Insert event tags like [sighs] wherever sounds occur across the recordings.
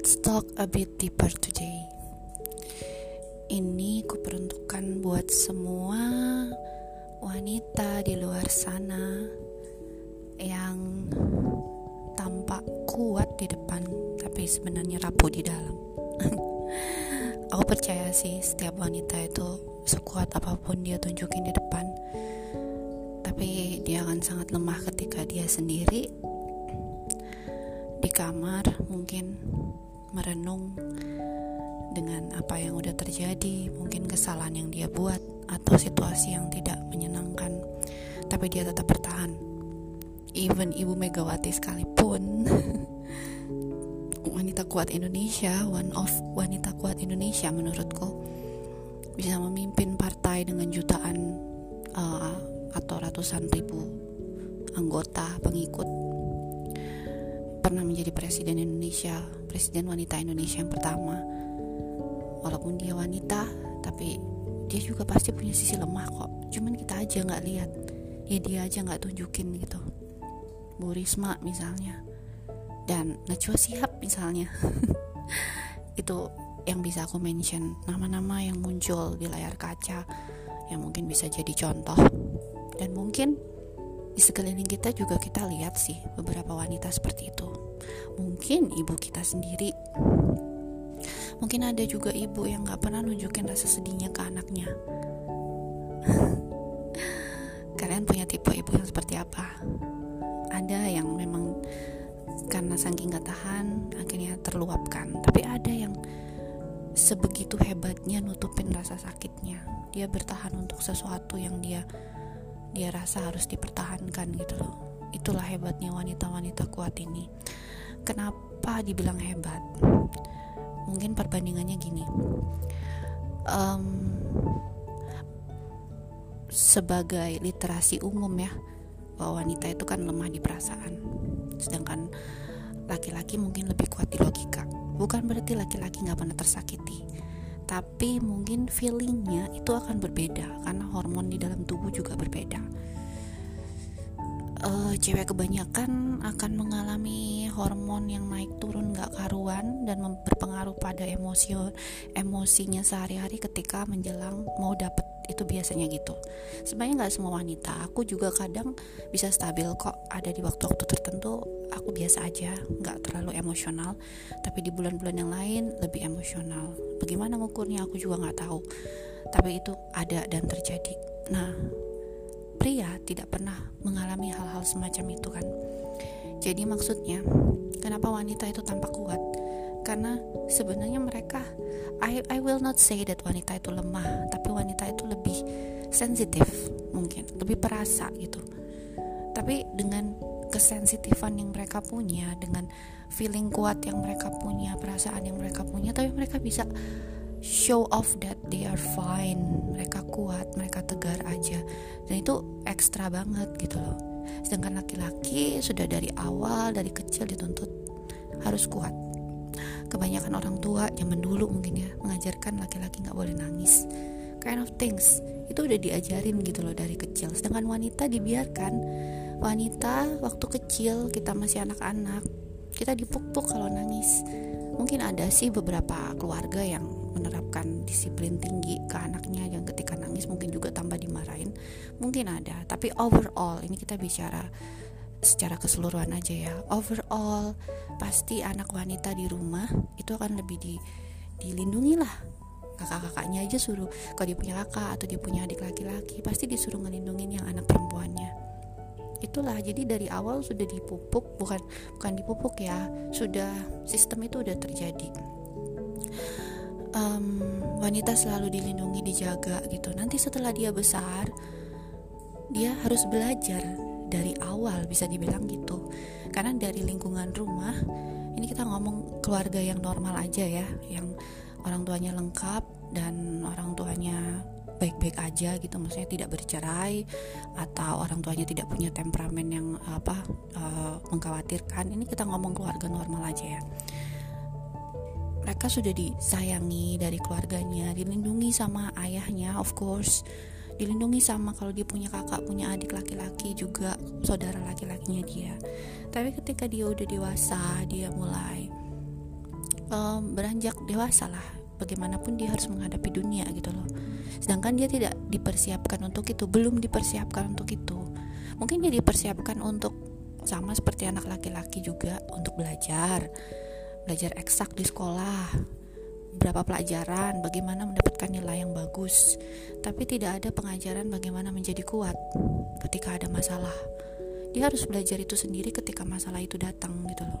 Let's talk a bit deeper today. Ini kuperuntukkan buat semua wanita di luar sana yang tampak kuat di depan, tapi sebenarnya rapuh di dalam. [laughs] Aku percaya sih setiap wanita itu sekuat apa pun dia tunjukin di depan, tapi dia akan sangat lemah ketika dia sendiri di kamar mungkin merenung dengan apa yang udah terjadi, mungkin kesalahan yang dia buat atau situasi yang tidak menyenangkan, tapi dia tetap bertahan. Even Ibu Megawati sekalipun [laughs] wanita kuat Indonesia, one of wanita kuat Indonesia menurutku bisa memimpin partai dengan jutaan uh, atau ratusan ribu anggota pengikut pernah menjadi presiden Indonesia, presiden wanita Indonesia yang pertama. Walaupun dia wanita, tapi dia juga pasti punya sisi lemah kok. Cuman kita aja nggak lihat, ya dia aja nggak tunjukin gitu. Bu Risma misalnya, dan Najwa Sihab misalnya, [laughs] itu yang bisa aku mention nama-nama yang muncul di layar kaca yang mungkin bisa jadi contoh dan mungkin di sekeliling kita juga kita lihat sih beberapa wanita seperti itu. Mungkin ibu kita sendiri, mungkin ada juga ibu yang gak pernah nunjukin rasa sedihnya ke anaknya. [laughs] Kalian punya tipe ibu yang seperti apa? Ada yang memang karena saking gak tahan akhirnya terluapkan, tapi ada yang sebegitu hebatnya nutupin rasa sakitnya. Dia bertahan untuk sesuatu yang dia dia rasa harus dipertahankan gitu loh. Itulah hebatnya wanita-wanita kuat ini. Kenapa dibilang hebat? Mungkin perbandingannya gini. Um, sebagai literasi umum ya bahwa wanita itu kan lemah di perasaan. Sedangkan laki-laki mungkin lebih kuat di logika. Bukan berarti laki-laki nggak pernah tersakiti. Tapi mungkin feelingnya itu akan berbeda karena hormon di dalam tubuh juga berbeda uh, cewek kebanyakan akan mengalami hormon yang naik turun gak karuan dan berpengaruh pada emosi emosinya sehari-hari ketika menjelang mau dapet. Itu biasanya gitu. Sebenarnya nggak semua wanita. Aku juga kadang bisa stabil kok. Ada di waktu-waktu tertentu aku biasa aja. Nggak terlalu emosional. Tapi di bulan-bulan yang lain lebih emosional. Bagaimana ngukurnya aku juga nggak tahu. Tapi itu ada dan terjadi. Nah pria tidak pernah mengalami hal-hal semacam itu kan? Jadi maksudnya kenapa wanita itu tampak kuat? Karena sebenarnya mereka I I will not say that wanita itu lemah tapi wanita itu lebih sensitif mungkin lebih perasa gitu. Tapi dengan kesensitifan yang mereka punya dengan feeling kuat yang mereka punya perasaan yang mereka punya tapi mereka bisa show off that they are fine. Mereka kuat mereka tegar aja. Dan itu ekstra banget gitu loh. Sedangkan laki-laki sudah dari awal dari kecil dituntut harus kuat. Kebanyakan orang tua zaman dulu mungkin ya mengajarkan laki-laki nggak boleh nangis. Kind of things. Itu udah diajarin gitu loh dari kecil. Sedangkan wanita dibiarkan. Wanita waktu kecil kita masih anak-anak kita dipuk-puk kalau nangis. Mungkin ada sih beberapa keluarga yang menerapkan disiplin tinggi ke anaknya yang ketika nangis mungkin juga tambah dimarahin. Mungkin ada tapi overall ini kita bicara secara keseluruhan aja ya. Overall pasti anak wanita di rumah itu akan lebih di, dilindungi lah. Kakak-kakaknya aja suruh kalau dia punya kakak atau dia punya adik laki-laki pasti disuruh ngelindungin yang anak perempuannya. Itulah jadi dari awal sudah dipupuk bukan bukan dipupuk ya sudah sistem itu udah terjadi um, wanita selalu dilindungi dijaga gitu. Nanti setelah dia besar dia harus belajar dari awal bisa dibilang gitu. Karena dari lingkungan rumah ini kita ngomong keluarga yang normal aja ya yang orang tuanya lengkap dan orang tuanya baik-baik aja gitu. Maksudnya tidak bercerai atau orang tuanya tidak punya temperamen yang apa uh, mengkhawatirkan. Ini kita ngomong keluarga normal aja ya mereka sudah disayangi dari keluarganya dilindungi sama ayahnya of course. Dilindungi sama kalau dia punya kakak punya adik laki-laki juga saudara laki-lakinya dia. Tapi ketika dia udah dewasa dia mulai um, beranjak dewasa lah bagaimanapun dia harus menghadapi dunia gitu loh. Sedangkan dia tidak dipersiapkan untuk itu belum dipersiapkan untuk itu. Mungkin dia dipersiapkan untuk sama seperti anak laki-laki juga untuk belajar belajar eksak di sekolah. Berapa pelajaran bagaimana mendapatkan nilai yang bagus. Tapi tidak ada pengajaran bagaimana menjadi kuat ketika ada masalah. Dia harus belajar itu sendiri ketika masalah itu datang gitu loh.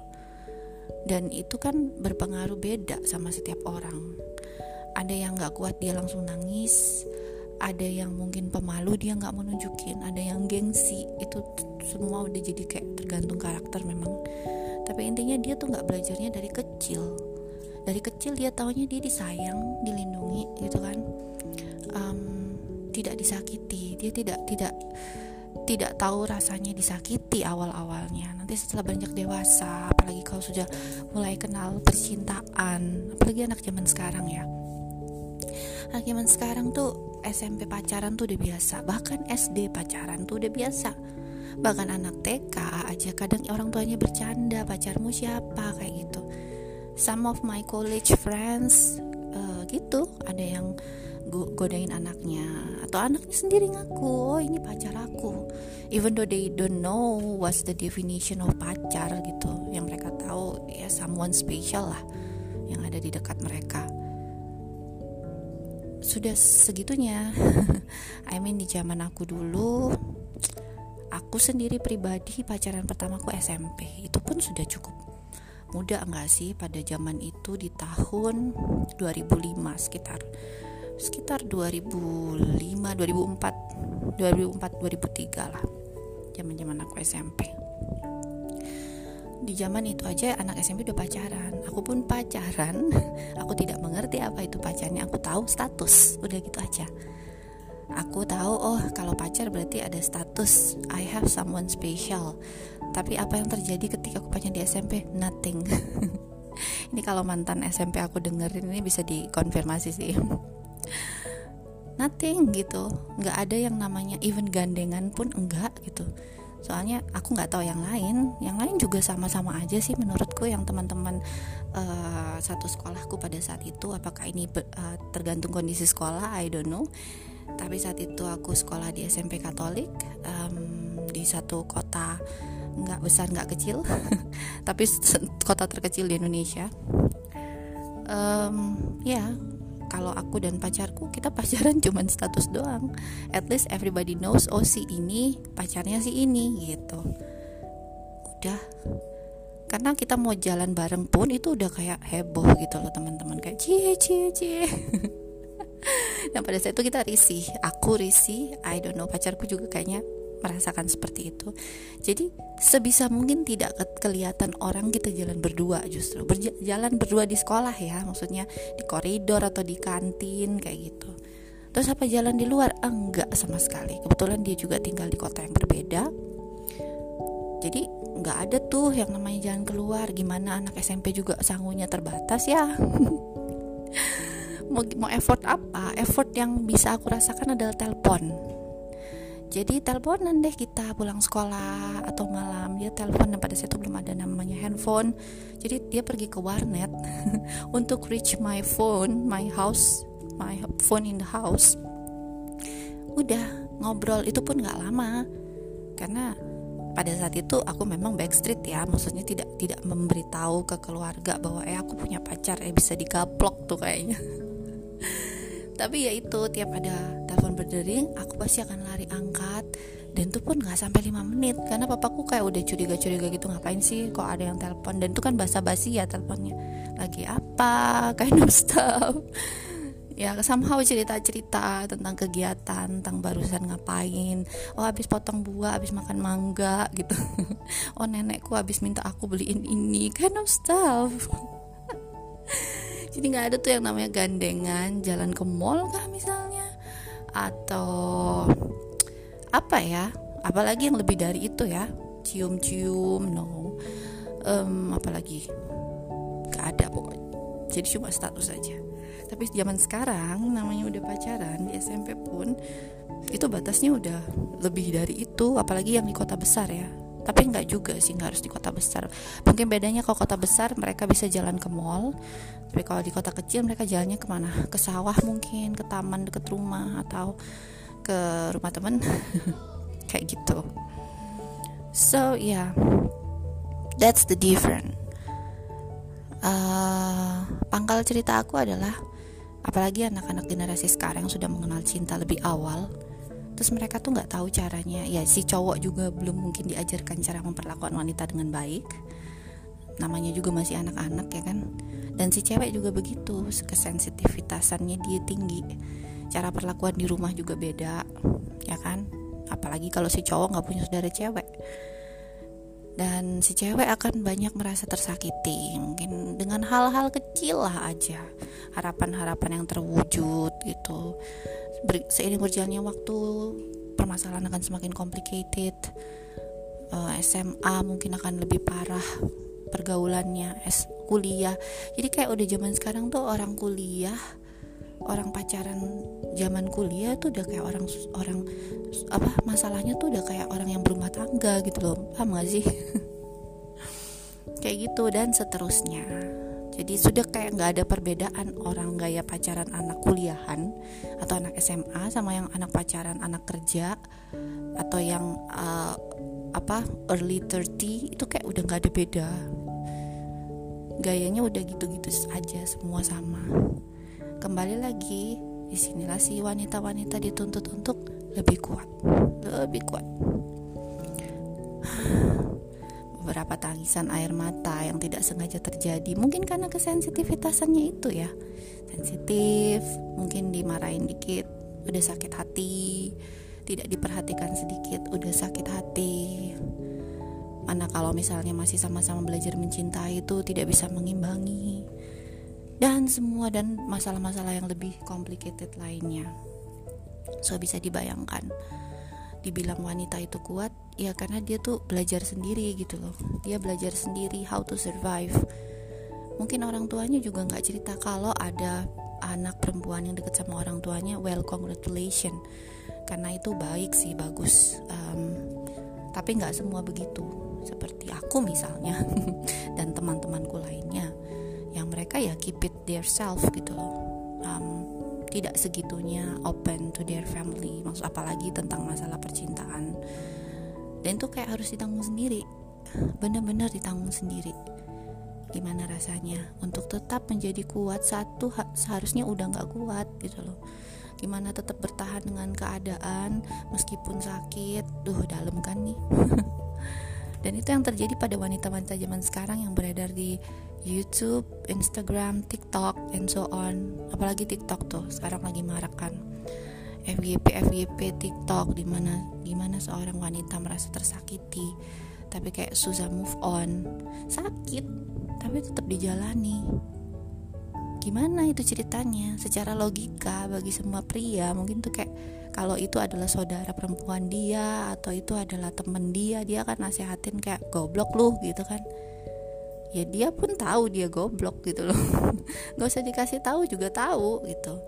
Dan itu kan berpengaruh beda sama setiap orang. Ada yang nggak kuat dia langsung nangis. Ada yang mungkin pemalu dia nggak mau nunjukin. Ada yang gengsi itu semua udah jadi kayak tergantung karakter memang tapi intinya dia tuh nggak belajarnya dari kecil. Dari kecil dia taunya dia disayang dilindungi gitu kan. Um, tidak disakiti. Dia tidak tidak tidak tahu rasanya disakiti awal-awalnya. Nanti setelah banyak dewasa apalagi kalau sudah mulai kenal percintaan. Apalagi anak zaman sekarang ya. Anak zaman sekarang tuh SMP pacaran tuh udah biasa. Bahkan SD pacaran tuh udah biasa bahkan anak TK aja kadang orang tuanya bercanda pacarmu siapa? kayak gitu. Some of my college friends uh, gitu. Ada yang godain anaknya. Atau anaknya sendiri ngaku oh ini pacar aku. Even though they don't know what's the definition of pacar gitu. Yang mereka tahu ya someone special lah yang ada di dekat mereka. Sudah segitunya. [laughs] I mean di zaman aku dulu aku sendiri pribadi pacaran pertamaku SMP itu pun sudah cukup muda enggak sih pada zaman itu di tahun 2005 sekitar sekitar 2005 2004 2004 2003 lah zaman zaman aku SMP di zaman itu aja anak SMP udah pacaran. Aku pun pacaran. [laughs] Aku tidak mengerti apa itu pacarnya. Aku tahu status. Udah gitu aja aku tahu oh kalau pacar berarti ada status I have someone special. Tapi apa yang terjadi ketika aku pacaran di SMP nothing. [laughs] Ini kalau mantan SMP aku dengerin ini bisa dikonfirmasi sih. [laughs] Nothing gitu. Nggak ada yang namanya even gandengan pun enggak gitu. Soalnya aku nggak tahu yang lain. Yang lain juga sama-sama aja sih menurutku yang teman-teman uh, satu sekolahku pada saat itu. Apakah ini uh, tergantung kondisi sekolah? I don't know tapi saat itu aku sekolah di SMP Katolik um, di satu kota nggak besar nggak kecil [laughs] tapi kota terkecil di Indonesia. Um, ya kalau aku dan pacarku kita [laughs] pacaran cuman status doang. At least everybody knows oh si ini pacarnya si ini gitu. Udah. Karena kita mau jalan bareng pun itu udah kayak heboh gitu loh teman-teman. Kayak cie cie cie [laughs] dan [laughs] pada saat itu kita risih. Aku risih. I don't know. Pacarku juga kayaknya merasakan seperti itu. Jadi sebisa mungkin tidak ke kelihatan orang kita jalan berdua justru. Berjalan berdua di sekolah ya maksudnya di koridor atau di kantin kayak gitu. Terus apa jalan di luar? Enggak sama sekali. Kebetulan dia juga tinggal di kota yang berbeda. Jadi nggak ada tuh yang namanya jalan keluar. Gimana anak SMP juga sangunya terbatas ya [laughs] mau mau effort apa? Effort yang bisa aku rasakan adalah telepon. Jadi teleponan deh kita pulang sekolah atau malam dia telepon dan pada saat itu belum ada namanya handphone. Jadi dia pergi ke warnet [laughs] untuk reach my phone my house my phone in the house. Udah ngobrol itu pun nggak lama. Karena pada saat itu aku memang backstreet ya maksudnya tidak tidak memberitahu ke keluarga bahwa eh aku punya pacar eh bisa digaplok tuh kayaknya [laughs] tapi ya itu tiap ada telepon berdering aku pasti akan lari angkat. Dan itu pun nggak sampai 5 menit karena papaku kayak udah curiga-curiga gitu ngapain sih kok ada yang telepon? Dan itu kan basa-basi ya teleponnya. Lagi apa? Kind of stuff ya somehow cerita-cerita tentang kegiatan tentang barusan ngapain. Oh habis potong buah habis makan mangga gitu. [laughs] Oh nenekku habis minta aku beliin ini. Kind of stuff jadi nggak ada tuh yang namanya gandengan jalan ke mall kah misalnya? Atau apa ya? Apalagi yang lebih dari itu ya? Cium-cium no. Um, apalagi? Nggak ada pokoknya jadi cuma status saja tapi zaman sekarang namanya udah pacaran di SMP pun itu batasnya udah lebih dari itu apalagi yang di kota besar ya tapi nggak juga sih nggak harus di kota besar. Mungkin bedanya kalau kota besar mereka bisa jalan ke mall. Tapi kalau di kota kecil mereka jalannya ke mana? Ke sawah mungkin ke taman deket rumah atau ke rumah temen. [laughs] Kayak gitu. So yeah that's the different uh, pangkal cerita aku adalah apalagi anak-anak generasi sekarang sudah mengenal cinta lebih awal terus mereka tuh nggak tahu caranya. Ya si cowok juga belum mungkin diajarkan cara memperlakukan wanita dengan baik. Namanya juga masih anak-anak ya kan? Dan si cewek juga begitu kesensitivitasannya dia tinggi. Cara perlakuan di rumah juga beda ya kan? Apalagi kalau si cowok nggak punya saudara cewek dan si cewek akan banyak merasa tersakiti mungkin dengan hal-hal kecil lah aja. Harapan-harapan yang terwujud gitu. Ber, seiring berjalannya waktu permasalahan akan semakin complicated. Uh, eh, SMA mungkin akan lebih parah pergaulannya S kuliah. Jadi kayak udah zaman sekarang tuh orang kuliah orang pacaran zaman kuliah tuh udah kayak orang orang apa masalahnya tuh udah kayak orang yang berumah tangga gitu loh. Paham gak sih? [laughs] Kayak gitu dan seterusnya. Jadi sudah kayak nggak ada perbedaan orang gaya pacaran anak kuliahan atau anak SMA sama yang anak pacaran anak kerja atau yang uh, apa early 30 itu kayak udah nggak ada beda. Gayanya udah gitu-gitu aja semua sama kembali lagi di sinilah si wanita-wanita dituntut untuk lebih kuat. Lebih kuat. Beberapa tangisan air mata yang tidak sengaja terjadi mungkin karena kesensitivitasannya itu ya. Sensitif mungkin dimarahin dikit udah sakit hati. Tidak diperhatikan sedikit udah sakit hati. Mana kalau misalnya masih sama-sama belajar mencintai itu tidak bisa mengimbangi dan semua dan masalah-masalah yang lebih complicated lainnya. So bisa dibayangkan dibilang wanita itu kuat ya karena dia tuh belajar sendiri gitu loh. Dia belajar sendiri how to survive. Mungkin orang tuanya juga nggak cerita kalau ada anak perempuan yang deket sama orang tuanya well congratulation. Karena itu baik sih bagus. Um, tapi nggak semua begitu. Seperti aku misalnya [laughs] dan teman-temanku mereka ya keep it their self gitu loh. Um, tidak segitunya open to their family maksud apalagi tentang masalah percintaan. Dan itu kayak harus ditanggung sendiri benar-benar ditanggung sendiri. Gimana rasanya untuk tetap menjadi kuat satu seharusnya udah nggak kuat gitu loh. Gimana tetap bertahan dengan keadaan meskipun sakit? Duh dalam kan nih [laughs] dan itu yang terjadi pada wanita-wanita zaman sekarang yang beredar di YouTube, Instagram, TikTok, and so on. Apalagi TikTok tuh sekarang lagi marak kan. FGP FGP TikTok di mana di mana seorang wanita merasa tersakiti tapi kayak susah move on sakit tapi tetap dijalani gimana itu ceritanya? Secara logika bagi semua pria mungkin tuh kayak kalau itu adalah saudara perempuan dia atau itu adalah temen dia dia akan nasihatin kayak goblok lu gitu kan. Ya dia pun tahu dia goblok gitu loh. [laughs] Nggak usah dikasih tahu juga tahu gitu.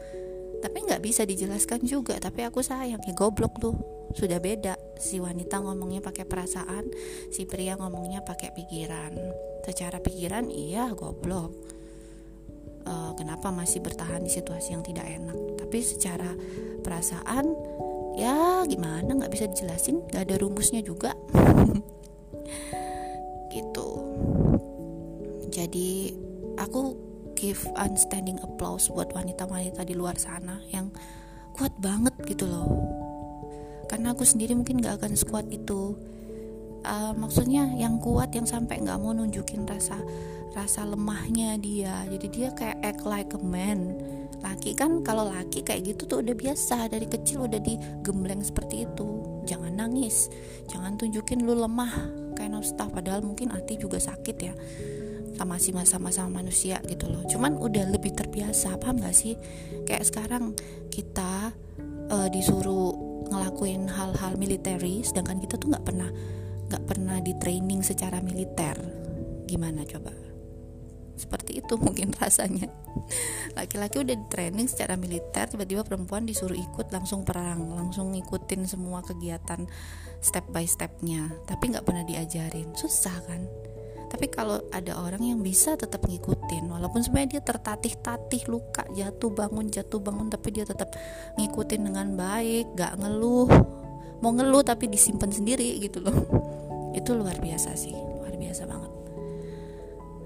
Tapi nggak bisa dijelaskan juga tapi aku sayang ya goblok lu. Sudah beda si wanita ngomongnya pakai perasaan si pria ngomongnya pakai pikiran. Secara pikiran iya goblok uh, kenapa masih bertahan di situasi yang tidak enak. Tapi secara perasaan ya gimana nggak bisa dijelasin nggak ada rumusnya juga. [laughs] Gitu. Jadi aku give unstanding applause buat wanita-wanita di luar sana yang kuat banget gitu loh. Karena aku sendiri mungkin gak akan sekuat itu uh, maksudnya yang kuat yang sampai nggak mau nunjukin rasa rasa lemahnya dia. Jadi dia kayak act like a man. Laki kan kalau laki kayak gitu tuh udah biasa. Dari kecil udah digembleng seperti itu. Jangan nangis. Jangan tunjukin lu lemah kind of stuff. Padahal mungkin hati juga sakit ya. Sama masih masa-masa manusia gitu loh. Cuman udah lebih terbiasa. Paham gak sih? Kayak sekarang kita uh, disuruh ngelakuin hal-hal militeri sedangkan kita tuh nggak pernah nggak pernah di training secara militer. Gimana coba? Seperti itu mungkin [laughs] rasanya. Laki-laki udah di training secara militer tiba-tiba perempuan disuruh ikut langsung perang langsung ngikutin semua kegiatan step by stepnya. Tapi nggak pernah diajarin. Susah kan? Tapi kalau ada orang yang bisa tetap ngikutin walaupun sebenarnya dia tertatih-tatih luka jatuh bangun jatuh bangun tapi dia tetap ngikutin dengan baik gak ngeluh mau ngeluh tapi disimpan sendiri gitu loh. [laughs] Itu luar biasa sih luar biasa banget.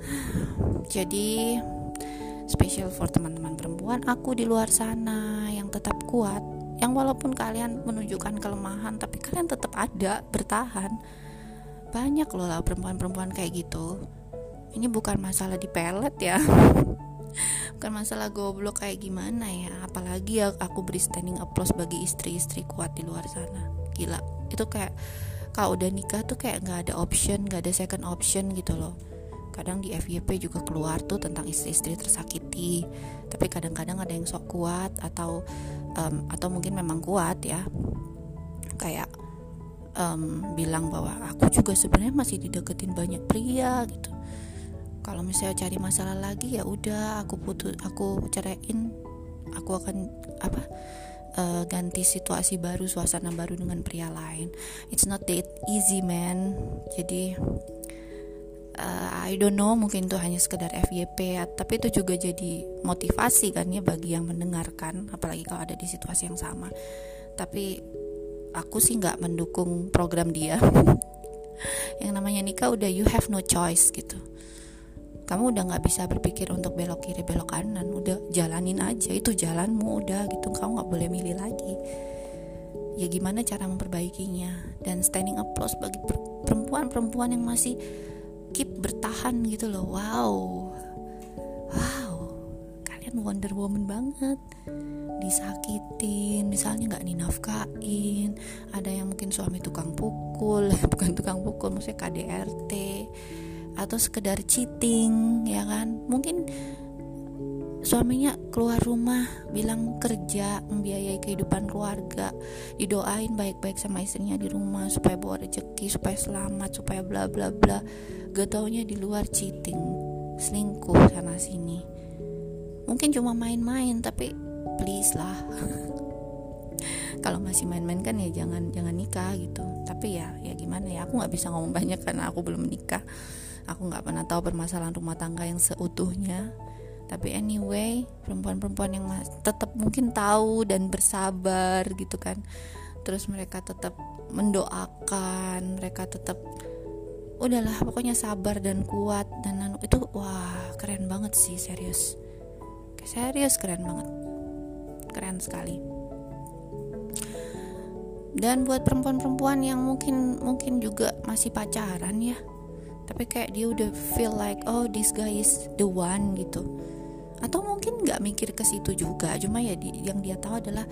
[sighs] Jadi special for teman-teman perempuan aku di luar sana yang tetap kuat yang walaupun kalian menunjukkan kelemahan tapi kalian tetap ada bertahan. Banyak loh lah perempuan-perempuan kayak gitu. Ini bukan masalah di pelet ya. [laughs] Bukan masalah goblok kayak gimana ya. Apalagi ya aku beri standing applause bagi istri-istri kuat di luar sana gila. Itu kayak kalau udah nikah tuh kayak nggak ada option nggak ada second option gitu loh. Kadang di FYP juga keluar tuh tentang istri-istri tersakiti. Tapi kadang-kadang ada yang sok kuat atau um, atau mungkin memang kuat ya. Kayak um, bilang bahwa aku juga sebenarnya masih dideketin banyak pria gitu. Kalau misalnya cari masalah lagi ya udah aku putus aku ceraiin aku akan apa uh, ganti situasi baru suasana baru dengan pria lain. It's not that easy man. Jadi uh, I don't know mungkin itu hanya sekedar FYP ya, tapi itu juga jadi motivasi kan ya bagi yang mendengarkan apalagi kalau ada di situasi yang sama. Tapi aku sih nggak mendukung program dia. [laughs] Yang namanya nikah udah you have no choice gitu kamu udah nggak bisa berpikir untuk belok kiri belok kanan. Udah jalanin aja itu jalanmu udah gitu. Kamu nggak boleh milih lagi. Ya gimana cara memperbaikinya? Dan standing applause bagi perempuan-perempuan yang masih keep bertahan gitu loh. Wow. Wow. Kalian Wonder Woman banget. Disakitin misalnya nggak dinafkain. Ada yang mungkin suami tukang pukul [laughs] bukan tukang pukul maksudnya KDRT atau sekedar cheating ya kan? Mungkin suaminya keluar rumah bilang kerja membiayai kehidupan keluarga didoain baik-baik sama istrinya di rumah supaya bawa rezeki supaya selamat supaya bla bla bla. Gak taunya di luar cheating selingkuh sana sini. Mungkin cuma main-main tapi please lah. [laughs] Kalau masih main-main kan ya jangan jangan nikah gitu. Tapi ya ya gimana ya? Aku nggak bisa ngomong banyak karena aku belum menikah aku nggak pernah tahu permasalahan rumah tangga yang seutuhnya. Tapi anyway perempuan-perempuan yang tetap mungkin tahu dan bersabar gitu kan. Terus mereka tetap mendoakan mereka tetap udahlah pokoknya sabar dan kuat dan itu wah keren banget sih serius. Serius keren banget. Keren sekali. Dan buat perempuan-perempuan yang mungkin mungkin juga masih pacaran ya tapi kayak dia udah feel like oh this guy is the one gitu. Atau mungkin nggak mikir ke situ juga. Cuma ya di, yang dia tahu adalah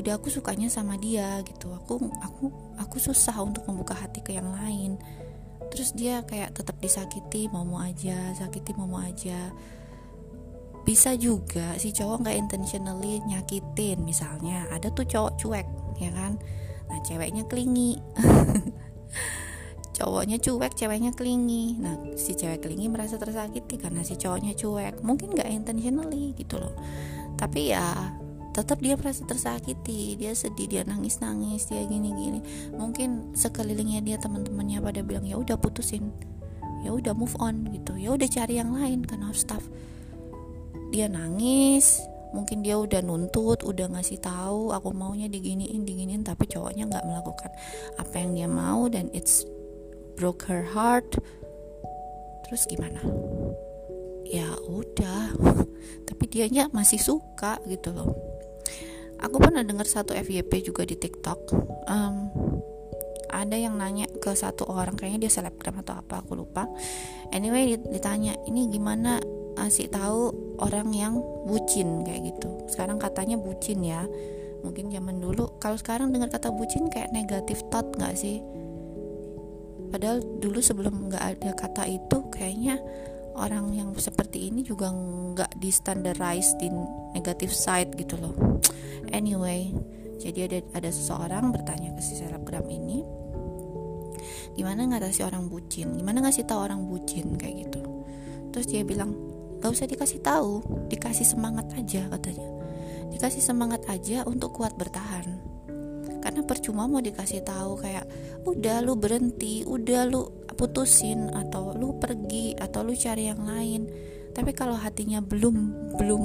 udah aku sukanya sama dia gitu. Aku aku aku susah untuk membuka hati ke yang lain. Terus dia kayak tetap disakiti mau mau aja sakiti mau mau aja. Bisa juga si cowok nggak intentionally nyakitin misalnya ada tuh cowok cuek ya kan? Nah ceweknya kelingi [laughs] cowoknya cuek ceweknya kelingi. Nah si cewek kelingi merasa tersakiti karena si cowoknya cuek. Mungkin nggak intentionally gitu loh. Tapi ya tetap dia merasa tersakiti. Dia sedih dia nangis nangis dia gini gini mungkin sekelilingnya dia teman-temannya pada bilang ya udah putusin. Ya udah move on gitu. Ya udah cari yang lain karena staff dia nangis. Mungkin dia udah nuntut udah ngasih tahu aku maunya diginiin diginiin tapi cowoknya nggak melakukan apa yang dia mau dan it's broke her heart. Terus gimana? Ya udah [laughs] tapi dianya masih suka gitu loh. Aku pernah dengar satu FYP juga di TikTok. Um, ada yang nanya ke satu orang kayaknya dia selebgram atau apa aku lupa. Anyway ditanya ini gimana? Ngasih tahu orang yang bucin kayak gitu. Sekarang katanya bucin ya. Mungkin zaman dulu kalau sekarang dengar kata bucin kayak negatif thought nggak sih padahal dulu sebelum nggak ada kata itu kayaknya orang yang seperti ini juga nggak di standardize di negatif side gitu loh. Anyway jadi ada ada seseorang bertanya ke si selebgram ini gimana nggak sih orang bucin? Gimana ngasih tahu orang bucin? Kayak gitu. Terus dia bilang gak usah dikasih tahu dikasih semangat aja katanya. Dikasih semangat aja untuk kuat bertahan karena percuma mau dikasih tahu kayak udah lu berhenti udah lu putusin atau lu pergi atau lu cari yang lain. Tapi kalau hatinya belum belum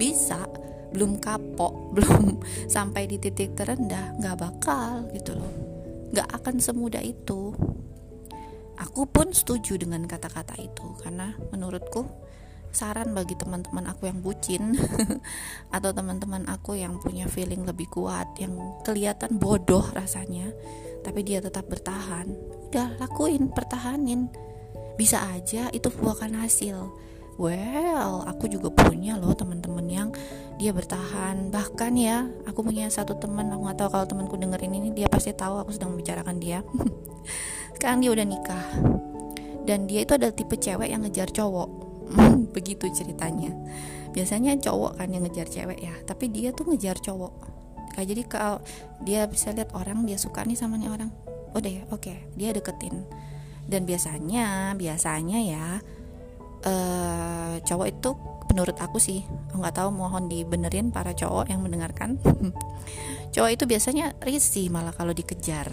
bisa belum kapok [laughs] belum sampai di titik terendah nggak bakal gitu loh. Nggak akan semudah itu. Aku pun setuju dengan kata-kata itu karena menurutku saran bagi teman-teman aku yang bucin [laughs] atau teman-teman aku yang punya feeling lebih kuat yang kelihatan bodoh rasanya tapi dia tetap bertahan udah lakuin pertahanin. Bisa aja itu buahkan hasil. Well aku juga punya loh teman-teman yang dia bertahan. Bahkan ya aku punya satu teman aku nggak tahu kalau temanku dengerin ini dia pasti tahu aku sedang membicarakan dia. [laughs] Sekarang dia udah nikah. Dan dia itu adalah tipe cewek yang ngejar cowok [clears throat] begitu ceritanya. Biasanya cowok kan yang ngejar cewek ya tapi dia tuh ngejar cowok. Kayak jadi kalau dia bisa lihat orang dia suka nih sama nih orang. Udah ya oke okay. dia deketin. Dan biasanya biasanya ya uh, cowok itu menurut aku sih nggak tahu mohon dibenerin para cowok yang mendengarkan. [laughs] Cowok itu biasanya risih malah kalau dikejar.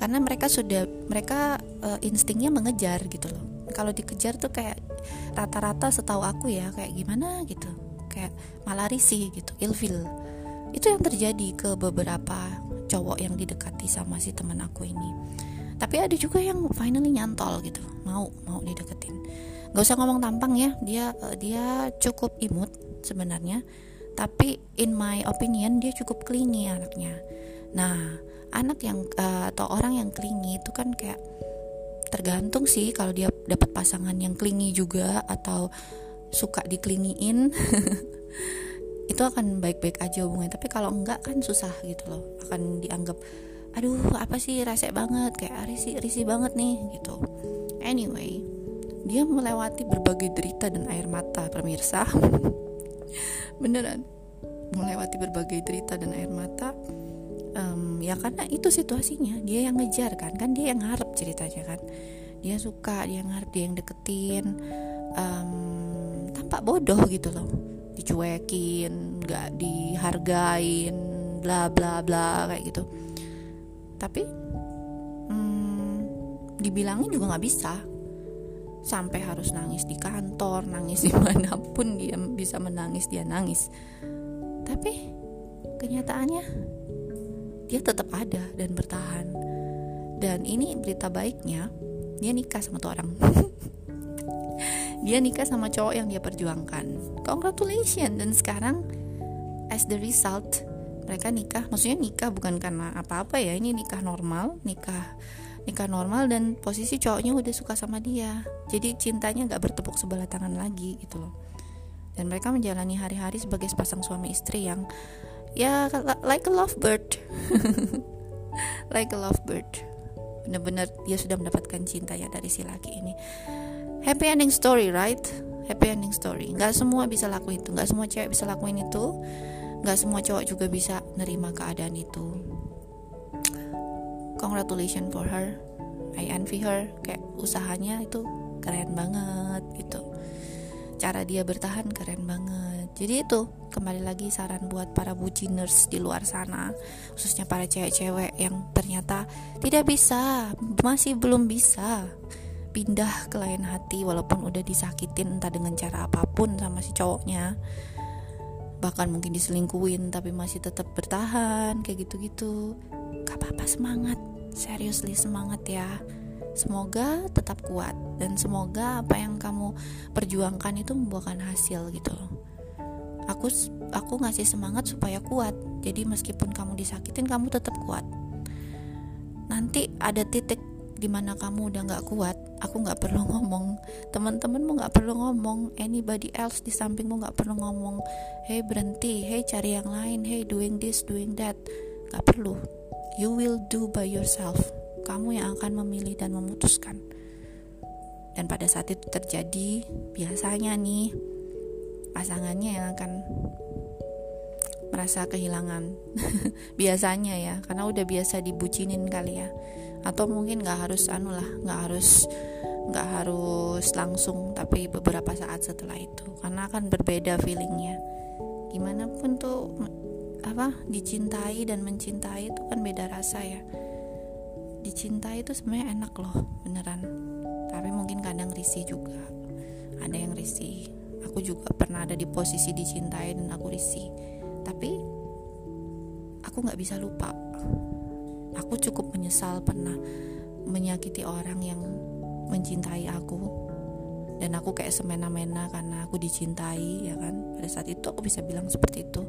Karena mereka sudah mereka uh, instingnya mengejar gitu loh kalau dikejar tuh kayak rata-rata setahu aku ya kayak gimana gitu. Kayak malah risih gitu ilfil. Itu yang terjadi ke beberapa cowok yang didekati sama si teman aku ini. Tapi ada juga yang finally nyantol gitu mau mau dideketin. Nggak usah ngomong tampang ya dia uh, dia cukup imut sebenarnya. Tapi in my opinion dia cukup clingy anaknya. Nah anak yang uh, atau orang yang clingy itu kan kayak tergantung sih kalau dia dapat pasangan yang clingy juga atau suka diklingiin [laughs] itu akan baik-baik aja hubungannya. Tapi kalau enggak kan susah gitu loh. Akan dianggap aduh apa sih rese banget. Kayak risi risi banget nih gitu. Anyway dia melewati berbagai derita dan air mata pemirsa. [laughs] Beneran. Melewati berbagai derita dan air mata um, ya karena itu situasinya. Dia yang ngejar kan kan dia yang harap ceritanya kan. Dia suka dia yang harap dia yang deketin. Um, tampak bodoh gitu loh. Dicuekin nggak dihargain bla bla bla kayak gitu. Tapi hmm, dibilangin juga nggak bisa. Sampai harus nangis di kantor nangis [laughs] di mana pun dia bisa menangis dia nangis. Tapi kenyataannya dia tetap ada dan bertahan. Dan ini berita baiknya dia nikah sama tuh orang. [laughs] Dia nikah sama cowok yang dia perjuangkan. Congratulations. Dan sekarang as the result mereka nikah. Maksudnya nikah bukan karena apa-apa ya. Ini nikah normal nikah nikah normal dan posisi cowoknya udah suka sama dia. Jadi cintanya nggak bertepuk sebelah tangan lagi gitu loh. Dan mereka menjalani hari-hari sebagai sepasang suami istri yang ya like a lovebird. [laughs] Like a lovebird. Bener-bener dia sudah mendapatkan cinta ya dari si laki ini. Happy ending story right? Happy ending story. Nggak semua bisa lakuin itu. Nggak semua cewek bisa lakuin itu. Gak semua cowok juga bisa nerima keadaan itu. Congratulations for her. I envy her. Kayak usahanya itu keren banget gitu. Cara dia bertahan keren banget jadi itu kembali lagi saran buat para buciners di luar sana khususnya para cewek-cewek yang ternyata tidak bisa masih belum bisa pindah ke lain hati walaupun udah disakitin entah dengan cara apa pun sama si cowoknya. Bahkan mungkin diselingkuin tapi masih tetap bertahan kayak gitu-gitu. Gak apa-apa semangat. Seriously semangat ya. Semoga tetap kuat dan semoga apa yang kamu perjuangkan itu membuahkan hasil gitu aku aku ngasih semangat supaya kuat. Jadi meskipun kamu disakitin kamu tetap kuat. Nanti ada titik di mana kamu udah nggak kuat aku nggak perlu [laughs] ngomong. Teman-temanmu nggak perlu ngomong. Anybody else di sampingmu nggak perlu ngomong. Hey berhenti. Hey cari yang lain. Hey doing this doing that. Nggak perlu. You will do by yourself. Kamu yang akan memilih dan memutuskan. Dan pada saat itu terjadi biasanya nih pasangannya yang akan merasa kehilangan. [laughs] Biasanya ya karena udah biasa dibucinin kali ya. Atau mungkin nggak harus anu lah nggak harus nggak harus langsung tapi beberapa saat setelah itu. Karena akan berbeda feelingnya. Gimana pun tuh apa dicintai dan mencintai itu kan beda rasa ya. Dicintai itu sebenarnya enak loh beneran. Tapi mungkin kadang risih juga. Ada yang risih aku juga pernah ada di posisi dicintai dan aku risih. Tapi aku nggak bisa lupa. Aku cukup menyesal pernah menyakiti orang yang mencintai aku. Dan aku kayak semena-mena karena aku dicintai ya kan? Pada saat itu aku bisa bilang seperti itu.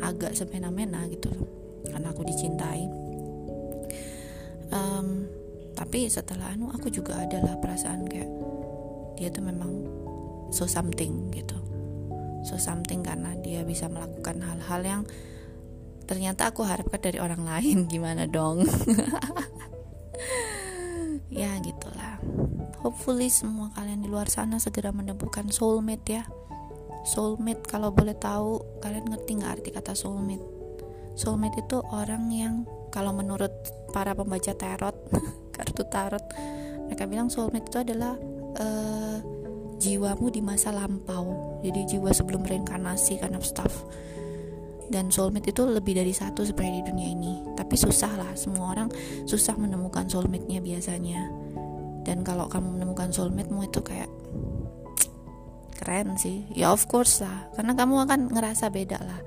Agak semena-mena gitu loh karena aku dicintai. Um, tapi setelah anu aku juga adalah perasaan kayak dia tuh memang so something gitu. So something karena dia bisa melakukan hal-hal yang ternyata aku harapkan dari orang lain. [laughs] Gimana dong? [laughs] Ya gitulah. Hopefully semua kalian di luar sana segera menemukan soulmate ya. Soulmate kalau boleh tahu kalian ngerti nggak arti kata soulmate? Soulmate itu orang yang kalau menurut para pembaca tarot [laughs] kartu tarot mereka bilang soulmate itu adalah uh, jiwamu di masa lampau. Jadi jiwa sebelum reinkarnasi kind of stuff. Dan soulmate itu lebih dari satu sebenarnya di dunia ini. Tapi susah lah semua orang susah menemukan soulmate-nya biasanya. Dan kalau kamu menemukan soulmate-mu itu kayak keren sih. Ya of course lah. Karena kamu akan ngerasa beda lah.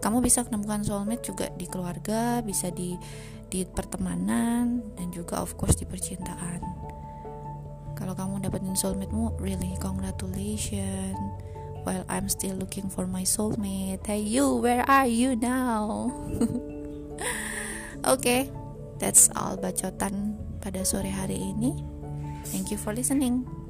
Kamu bisa menemukan soulmate juga di keluarga bisa di di pertemanan dan juga of course di percintaan kalau kamu dapetin soulmate-mu really congratulations while I'm still looking for my soulmate. Hey you, where are you now? Oke, [laughs] okay, that's all bacotan pada sore hari ini. Thank you for listening.